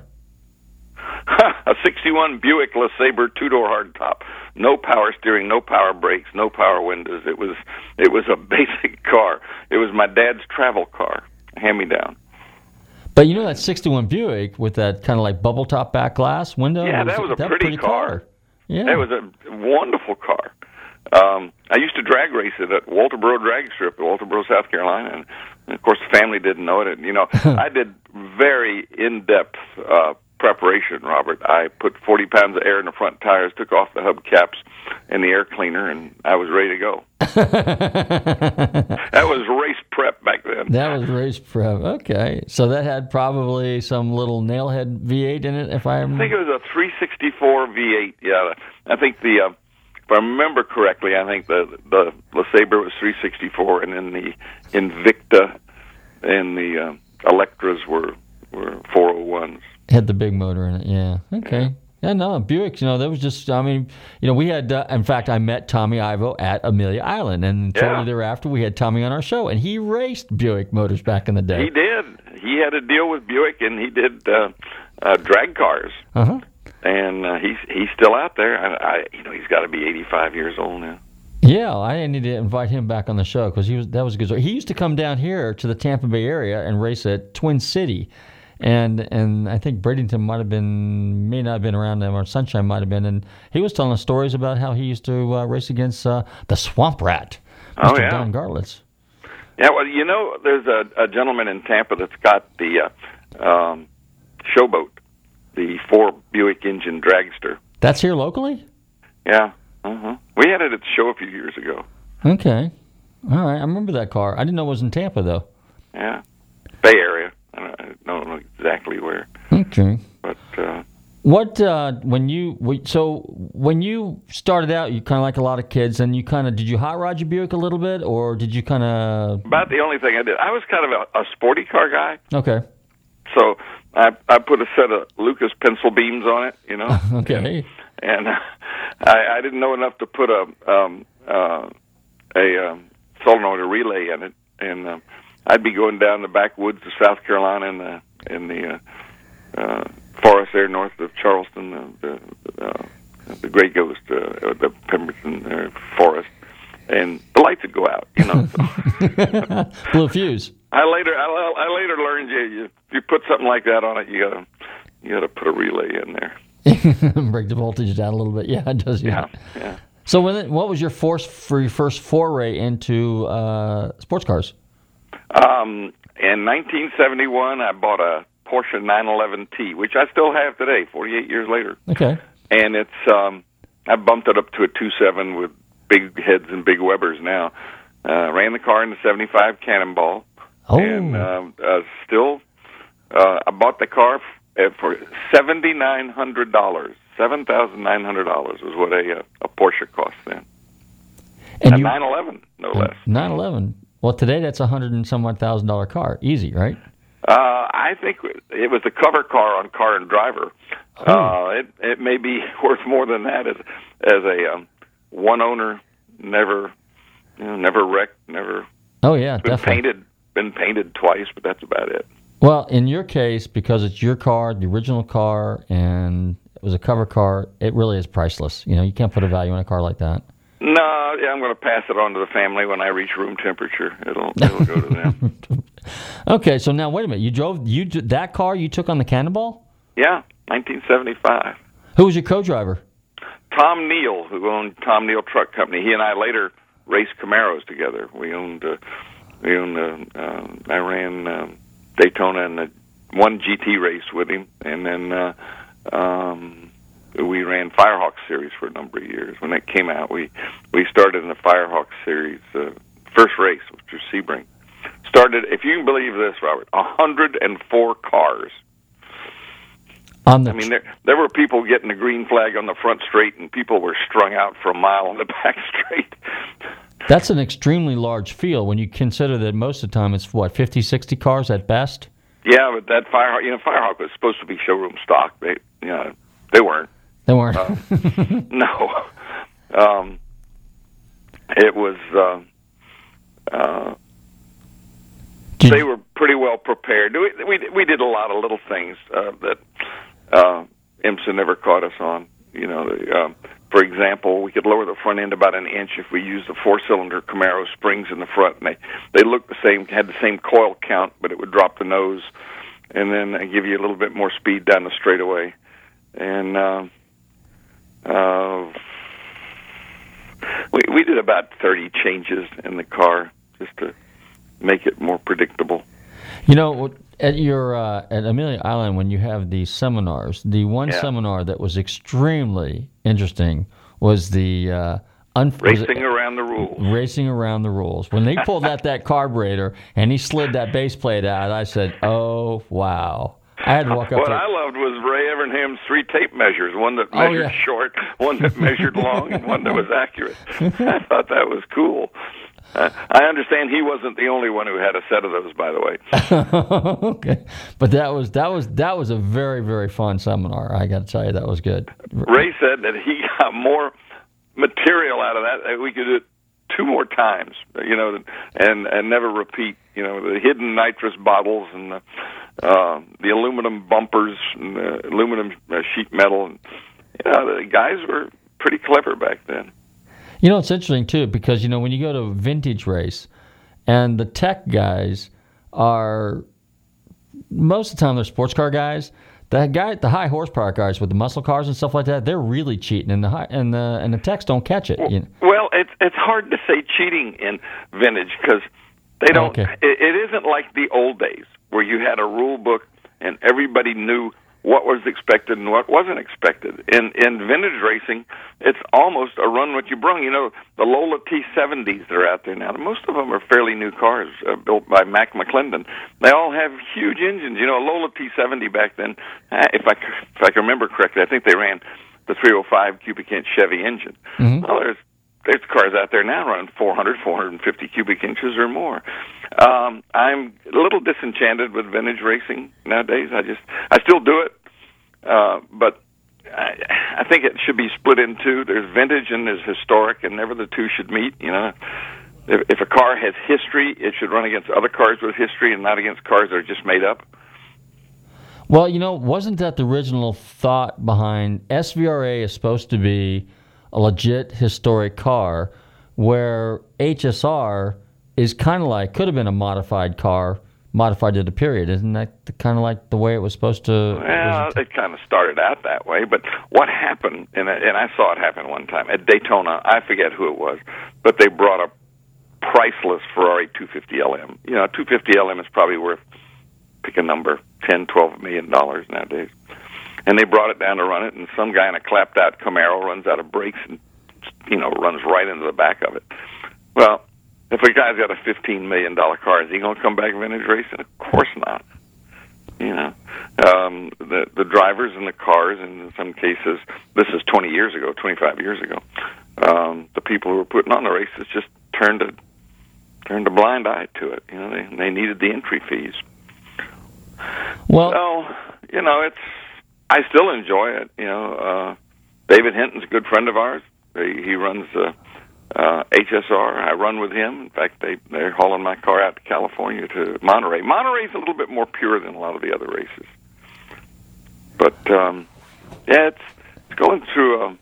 Speaker 2: [laughs]
Speaker 17: a 61 Buick LeSabre two-door hardtop. No power steering, no power brakes, no power windows. It was it was a [laughs] basic car. It was my dad's travel car, hand me down.
Speaker 2: But you know that 61 Buick with that kind of like bubble top back glass window?
Speaker 17: Yeah, that was a pretty car.
Speaker 2: Yeah.
Speaker 17: It was a wonderful car. Um, I used to drag race it at Walterboro Drag Strip, Walterboro, South Carolina, and of course the family didn't know it. And you know, [laughs] I did very in-depth uh, preparation, Robert. I put 40 pounds of air in the front tires, took off the hubcaps and the air cleaner, and I was ready to go. [laughs] that was race prep back then.
Speaker 2: That was race prep. Okay. So that had probably some little nailhead V8 in it, if I remember.
Speaker 17: I think it was a 364 V8. Yeah, I think the uh, if I remember correctly, I think the the LeSabre was 364, and then the Invicta and the uh, Electras were were 401s.
Speaker 2: Had the big motor in it. Yeah. Okay. Yeah, no, Buick, you know, that was just, I mean, you know, we had, uh, in fact, I met Tommy Ivo at Amelia Island, and shortly
Speaker 17: Yeah.
Speaker 2: thereafter, we had Tommy on our show, and he raced Buick motors back in the day.
Speaker 17: He did. He had a deal with Buick, and he did uh, uh, drag cars.
Speaker 2: Uh huh.
Speaker 17: And uh, he's he's still out there. I, I you know he's got to be 85 years old now.
Speaker 2: Yeah, I need to invite him back on the show because he was that was a good. story. He used to come down here to the Tampa Bay area and race at Twin City, and and I think Bradenton might have been may not have been around them or Sunshine might have been, and he was telling us stories about how he used to uh, race against uh, the Swamp Rat
Speaker 17: Oh,
Speaker 2: Mr.
Speaker 17: yeah.
Speaker 2: Don Garlits.
Speaker 17: Yeah, well, you know, there's a, a gentleman in Tampa that's got the uh, um, showboat, the four Buick engine dragster.
Speaker 2: That's here locally.
Speaker 17: Yeah, uh-huh. we had it at the show a few years ago.
Speaker 2: Okay. All right. I remember that car. I didn't know it was in Tampa though.
Speaker 17: Yeah, Bay Area. I don't, know exactly where,
Speaker 2: Okay.
Speaker 17: but uh,
Speaker 2: What uh, when you so when you started out, you kind of like a lot of kids, and you kind of did you hot rod your Buick a little bit, or did you kind of
Speaker 17: about the only thing I did. I was kind of a, a sporty car guy,
Speaker 2: okay?
Speaker 17: so I I put a set of Lucas pencil beams on it, you know. [laughs]
Speaker 2: Okay.
Speaker 17: and I, I didn't know enough to put a um, uh, a um, solenoid or relay in it, and um, I'd be going down the backwoods of South Carolina in the in the uh, uh, forest there north of Charleston, uh, the uh, the Great Ghost, uh, the Pemberton uh, forest, and the lights would go out. You know, [laughs]
Speaker 2: Blew fuse.
Speaker 17: I later I, I later learned you, you you put something like that on it, you gotta you gotta put a relay in there. [laughs]
Speaker 2: Break the voltage down a little bit. Yeah, it does. Yeah.
Speaker 17: Yeah.
Speaker 2: So when what was your force for your first foray into uh, sports cars?
Speaker 17: Um, in 1971, I bought a Porsche 911T, which I still have today, 48 years later.
Speaker 2: Okay.
Speaker 17: And it's um, I bumped it up to a 2.7 with big heads and big Webers now. Uh, ran the car in the 75 Cannonball.
Speaker 2: Oh.
Speaker 17: And um, uh, still, uh, I bought the car uh, for $7,900. $7,900 was what a, uh, a Porsche cost then.
Speaker 2: And
Speaker 17: a 911, no less.
Speaker 2: 911. Well, today that's a hundred and some odd thousand dollar car, easy, right?
Speaker 17: Uh, I think it was the cover car on Car and Driver. Uh, it it may be [laughs] worth more than that as as a um, one owner, never you know, never wrecked, never
Speaker 2: Oh yeah,
Speaker 17: been
Speaker 2: definitely.
Speaker 17: painted, been painted twice, but that's about it.
Speaker 2: Well, in your case, because it's your car, the original car, and it was a cover car, it really is priceless. You know, you can't put a value on a car like that.
Speaker 17: No, yeah, I'm going to pass it on to the family when I reach room temperature. It'll [laughs] it'll go to them.
Speaker 2: Okay, so now wait a minute. You drove you that car you took on the Cannonball?
Speaker 17: Yeah, 1975.
Speaker 2: Who was your co-driver?
Speaker 17: Tom Neal, who owned Tom Neal Truck Company, he and I later raced Camaros together. We owned, uh, we owned. Uh, uh, I ran um, Daytona and the one GT race with him, and then uh, um, we ran Firehawk series for a number of years. When that came out, we we started in the Firehawk series. Uh, first race, which was Sebring. Started, if you can believe this, Robert, 104 cars.
Speaker 2: On the
Speaker 17: I mean, there there were people getting the green flag on the front straight, and people were strung out for a mile on the [laughs] back straight.
Speaker 2: That's an extremely large field when you consider that most of the time it's what 50, 60 cars at best.
Speaker 17: Yeah, but that Firehawk, you know, Firehawk was supposed to be showroom stock. They, you know, they weren't.
Speaker 2: They weren't.
Speaker 17: Uh, [laughs] no, um, it was. Uh, uh, they were pretty well prepared. We, we we did a lot of little things uh, that uh, IMSA never caught us on. You know, the, um, for example, we could lower the front end about an inch if we used the four-cylinder Camaro springs in the front, and they they looked the same, had the same coil count, but it would drop the nose, and then uh, give you a little bit more speed down the straightaway. And uh, uh, we we did about thirty changes in the car just to make it more predictable.
Speaker 2: You know, at your uh, at Amelia Island, when you have these seminars, the one
Speaker 17: Yeah.
Speaker 2: seminar that was extremely interesting was the uh, un-
Speaker 17: Racing around the rules.
Speaker 2: Racing around the rules. When they pulled out [laughs] that carburetor and he slid that base plate out, I said, "Oh wow!" I had to walk up
Speaker 17: What
Speaker 2: there.
Speaker 17: I loved was Ray Evernham's three tape measures: one that
Speaker 2: Oh,
Speaker 17: measured
Speaker 2: yeah.
Speaker 17: short, one that measured long, and one that was accurate. [laughs] I thought that was cool. Uh, I understand he wasn't the only one who had a set of those, by the way. [laughs]
Speaker 2: okay, but that was that was that was a very very fun seminar. I got to tell you, that was good.
Speaker 17: Ray said that he got more material out of that. that We could do it two more times, you know, and and never repeat. You know, the hidden nitrous bottles and the, uh, the aluminum bumpers and the aluminum uh, sheet metal. And, you know, the guys were pretty clever back then.
Speaker 2: You know, it's interesting too because you know when you go to a vintage race, and the tech guys are most of the time they're sports car guys. the guy, the high horsepower guys with the muscle cars and stuff like that, they're really cheating, and the high, and the and the techs don't catch it. You know?
Speaker 17: Well, it's it's hard to say cheating in vintage because they don't.
Speaker 2: Okay.
Speaker 17: It, it isn't like the old days where you had a rule book and everybody knew what was expected and what wasn't expected. In in vintage racing, it's almost a run what you brung. You know, the Lola T70s that are out there now. Most of them are fairly new cars uh, built by Mac McClendon. They all have huge engines. You know, a Lola T70 back then, if I c- if I can remember correctly, I think they ran the 305 cubic inch Chevy engine. Well, there's there's cars out there now running 400, 450 cubic inches or more. Um, I'm a little disenchanted with vintage racing nowadays. I just, I still do it, uh, but I, think it should be split in two. There's vintage and there's historic, and never the two should meet. You know, if, if a car has history, it should run against other cars with history, and not against cars that are just made up.
Speaker 2: Well, you know, wasn't that the original thought behind SVRA is supposed to be a legit historic car, where HSR is kind of like could have been a modified car, modified to the period. Isn't that kind of like the way it was supposed to?
Speaker 17: Well, it kind of started out that way, but what happened, and I, and I saw it happen one time at Daytona. I forget who it was, but they brought a priceless Ferrari 250 LM. You know, 250 LM is probably worth pick a number, ten, twelve million dollars nowadays. And they brought it down to run it, and some guy in a clapped out Camaro runs out of brakes and you know runs right into the back of it. Well, if a guy's got a fifteen million dollar car, is he going to come back and vintage racing? Of course not. You know, um, the the drivers and the cars, and in some cases, this is twenty years ago, twenty five years ago. Um, the people who were putting on the races just turned a turned a blind eye to it. You know, they they needed the entry fees.
Speaker 2: Well,
Speaker 17: so you know, it's I still enjoy it. You know, uh, David Hinton's a good friend of ours. He, he runs uh, uh, HSR. I run with him. In fact, they they're hauling my car out to California to Monterey. Monterey's a little bit more pure than a lot of the other races, but um, yeah, it's it's going through a.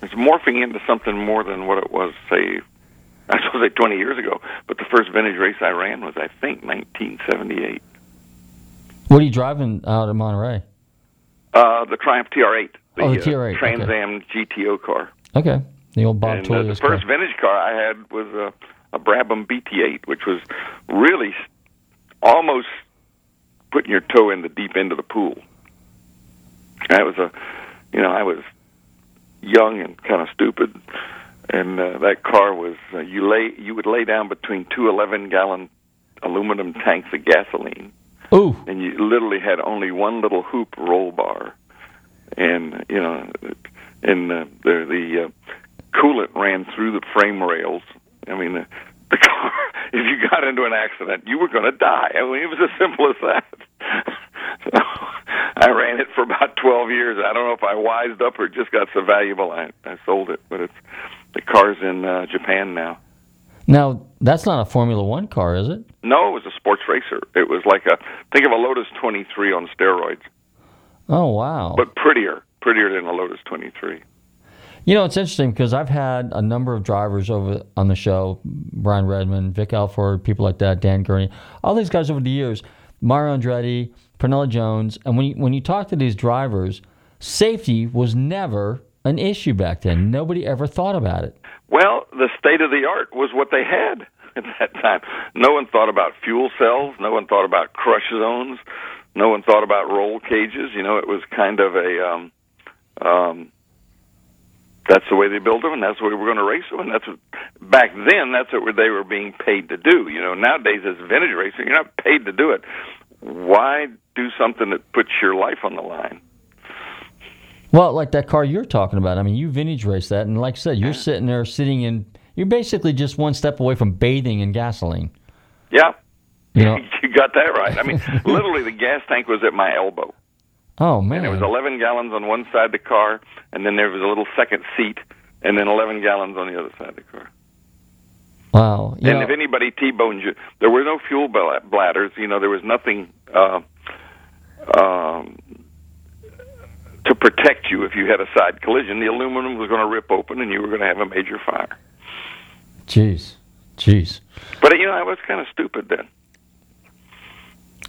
Speaker 17: It's morphing into something more than what it was, say, [laughs] I suppose like 20 years ago. But the first vintage race I ran was, I think, 1978.
Speaker 2: What are you driving out of Monterey?
Speaker 17: Uh, the Triumph TR8, the,
Speaker 2: Oh, the
Speaker 17: uh,
Speaker 2: TR8, okay.
Speaker 17: Trans Am GTO car.
Speaker 2: Okay, the old Bob
Speaker 17: and uh, the first
Speaker 2: car.
Speaker 17: vintage car I had was a, a Brabham BT8, which was really almost putting your toe in the deep end of the pool. That was a, you know, I was young and kind of stupid, and uh, that car was uh, you lay you would lay down between two 11 gallon aluminum tanks of gasoline.
Speaker 2: Ooh.
Speaker 17: And you literally had only one little hoop roll bar, and you know, and uh, the the uh, coolant ran through the frame rails. I mean, the, the car. [laughs] If you got into an accident, you were going to die. I mean, it was as simple as that. so [laughs] I ran it for about twelve years. I don't know if I wised up or just got so valuable I I sold it. But it's the car's in uh, Japan now.
Speaker 2: Now that's not a Formula One car, is it?
Speaker 17: No, it was a sports racer. It was like a think of a Lotus 23 on steroids,
Speaker 2: Oh wow!
Speaker 17: but prettier, prettier than a Lotus 23.
Speaker 2: You know, it's interesting because I've had a number of drivers over on the show Brian Redman, Vic Elford, people like that, Dan Gurney, all these guys over the years, Mario Andretti, Parnelli Jones. And when you, when you talk to these drivers, safety was never an issue back then. Nobody ever thought about it.
Speaker 17: Well, the state of the art was what they had [laughs] at that time. No one thought about fuel cells. No one thought about crush zones. No one thought about roll cages. You know, it was kind of a. Um, um, that's the way they built them, and that's the way we're going to race them. And that's what, back then. That's what they were being paid to do. You know, nowadays as vintage racing, you're not paid to do it. Why do something that puts your life on the line?
Speaker 2: Well, like that car you're talking about. I mean, you vintage race that, and like I said, you're sitting there sitting in. You're basically just one step away from bathing in gasoline.
Speaker 17: Yeah,
Speaker 2: You [laughs] know.
Speaker 17: you got that right. I mean, [laughs] literally, the gas tank was at my elbow.
Speaker 2: Oh man.
Speaker 17: And it was 11 gallons on one side of the car, and then there was a little second seat, and then 11 gallons on the other side of the car.
Speaker 2: Wow. You
Speaker 17: and
Speaker 2: know,
Speaker 17: if anybody T-boned you, there were no fuel bla- bladders. You know, there was nothing uh, um, to protect you if you had a side collision. The aluminum was going to rip open, and you were going to have a major fire.
Speaker 2: jeez, jeez.
Speaker 17: But you know, I was kind of stupid then.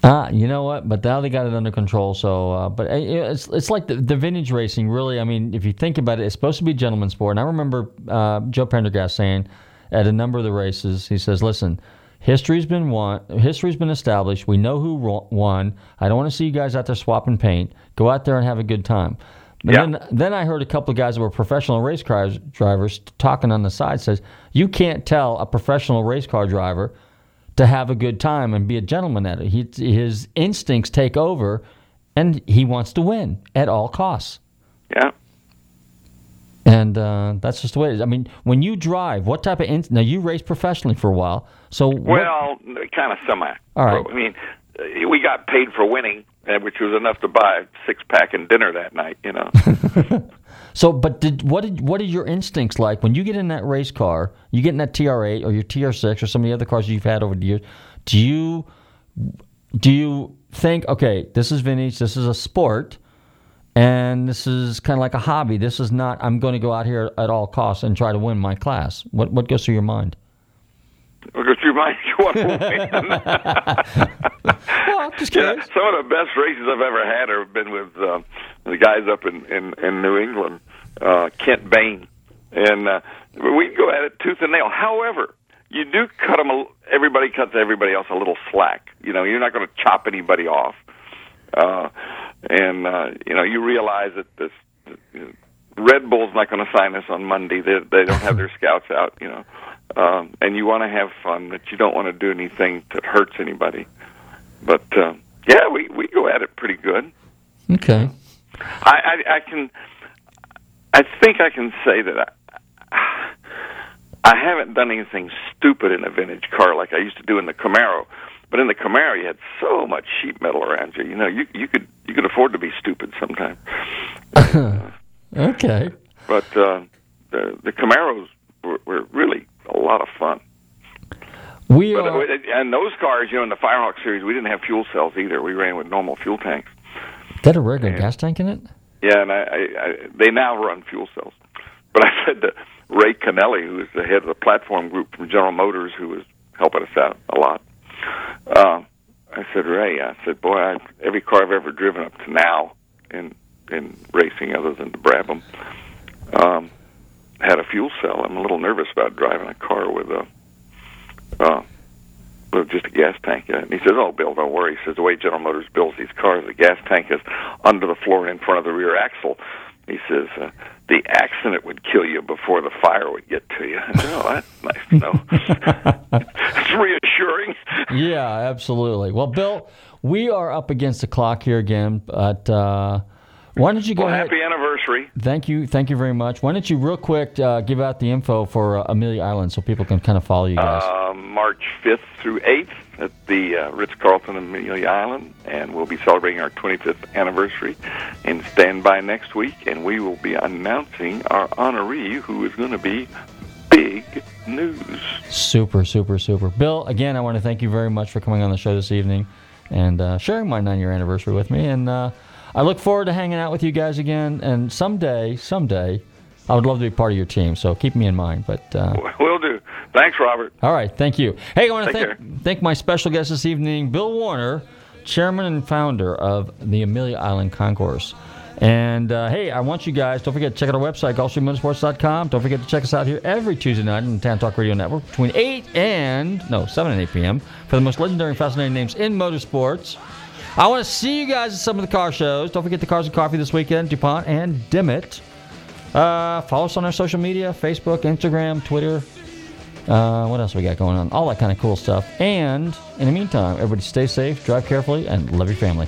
Speaker 2: Ah, you know what? But now they got it under control. So, uh, but uh, it's it's like the, the vintage racing. Really, I mean, if you think about it, it's supposed to be a gentleman's sport. And I remember uh, Joe Pendergast saying at a number of the races, he says, "Listen, history's been won. History's been established. We know who won. I don't want to see you guys out there swapping paint. Go out there and have a good time." And
Speaker 17: Yeah.
Speaker 2: then, then I heard a couple of guys that were professional race car drivers talking on the side says you can't tell a professional race car driver to have a good time and be a gentleman at it. He, his instincts take over, and he wants to win at all costs.
Speaker 17: Yeah.
Speaker 2: And uh, that's just the way it is. I mean, when you drive, what type of in- now you race professionally for a while, so what-
Speaker 17: Well, kind of semi.
Speaker 2: All right.
Speaker 17: I mean, we got paid for winning, uh, which was enough to buy a six pack and dinner that night. You know. [laughs]
Speaker 2: So, but did what did what are your instincts like when you get in that race car? You get in that TR8 or your TR6 or some of the other cars you've had over the years. Do you do you think, okay, this is vintage, this is a sport, and this is kind of like a hobby. This is not. I'm going to go out here at all costs and try to win my class. What what goes through your mind?
Speaker 17: What goes through my you want to win?
Speaker 2: well, just
Speaker 17: yeah, some of the best races I've ever had have been with uh, the guys up in in, in New England, uh, Kent Bain, and uh, we go at it tooth and nail. However, you do cut them. A, everybody cuts everybody else a little slack. You know, you're not going to chop anybody off, uh, and uh, you know you realize that this. You know, Red Bull's not going to sign us on Monday. They they don't have their [laughs] scouts out, you know. Um, and you want to have fun, but you don't want to do anything that hurts anybody. But uh, yeah, we we go at it pretty good.
Speaker 2: Okay.
Speaker 17: I, I I can, I think I can say that I, I haven't done anything stupid in a vintage car like I used to do in the Camaro. But in the Camaro, you had so much sheet metal around you. You know, you you could you could afford to be stupid sometimes. [laughs]
Speaker 2: okay.
Speaker 17: But uh, the the Camaros were, were really a lot of fun.
Speaker 2: We
Speaker 17: But,
Speaker 2: are.
Speaker 17: uh, and those cars, you know, in the Firehawk series, we didn't have fuel cells either. We ran with normal fuel tanks.
Speaker 2: Got a regular gas tank in it?
Speaker 17: Yeah, and I, I, I they now run fuel cells. But I said to Ray Kennelly, who is the head of the platform group from General Motors, who was helping us out a lot. Uh, I said, Ray, I said, boy, I, every car I've ever driven up to now in in racing, other than the Brabham, um, had a fuel cell. I'm a little nervous about driving a car with a uh, with just a gas tank in it. And he says, "Oh, Bill, don't worry." He says, "The way General Motors builds these cars, the gas tank is under the floor and in front of the rear axle." He says, uh, "The accident would kill you before the fire would get to you." [laughs] "Oh, that's nice to know." [laughs] it's reassuring.
Speaker 2: yeah, absolutely. Well, Bill, we are up against the clock here again, but uh, why don't you go
Speaker 17: well,
Speaker 2: ahead?
Speaker 17: happy anniversary.
Speaker 2: Thank you, thank you very much. Why don't you, real quick, uh, give out the info for uh, Amelia Island so people can kind of follow you guys.
Speaker 17: Uh, March 5th through 8th at the uh, Ritz Carlton Amelia Island, and we'll be celebrating our 25th anniversary. And stand by next week, and we will be announcing our honoree, who is going to be big news.
Speaker 2: Super, super, super. Bill, again, I want to thank you very much for coming on the show this evening and uh, sharing my nine-year anniversary with me. And uh, I look forward to hanging out with you guys again. And someday, someday, I would love to be part of your team. So keep me in mind. But uh, [laughs]
Speaker 17: Will do. Thanks, Robert.
Speaker 2: all right, thank you. Hey, I want to thank thank my special guest this evening, Bill Warner, chairman and founder of the Amelia Island Concours. And uh, hey, I want you guys, don't forget to check out our website, GulfstreamMotorsports.com. Don't forget to check us out here every Tuesday night on the Town Talk Radio Network between 8 and, no, 7 and 8 p.m. for the most legendary and fascinating names in motorsports. I want to see you guys at some of the car shows. Don't forget the Cars and Coffee this weekend, DuPont and Dimmitt. Uh, follow us on our social media Facebook, Instagram, Twitter. Uh, what else we got going on? All that kind of cool stuff. And in the meantime, everybody stay safe, drive carefully, and love your family.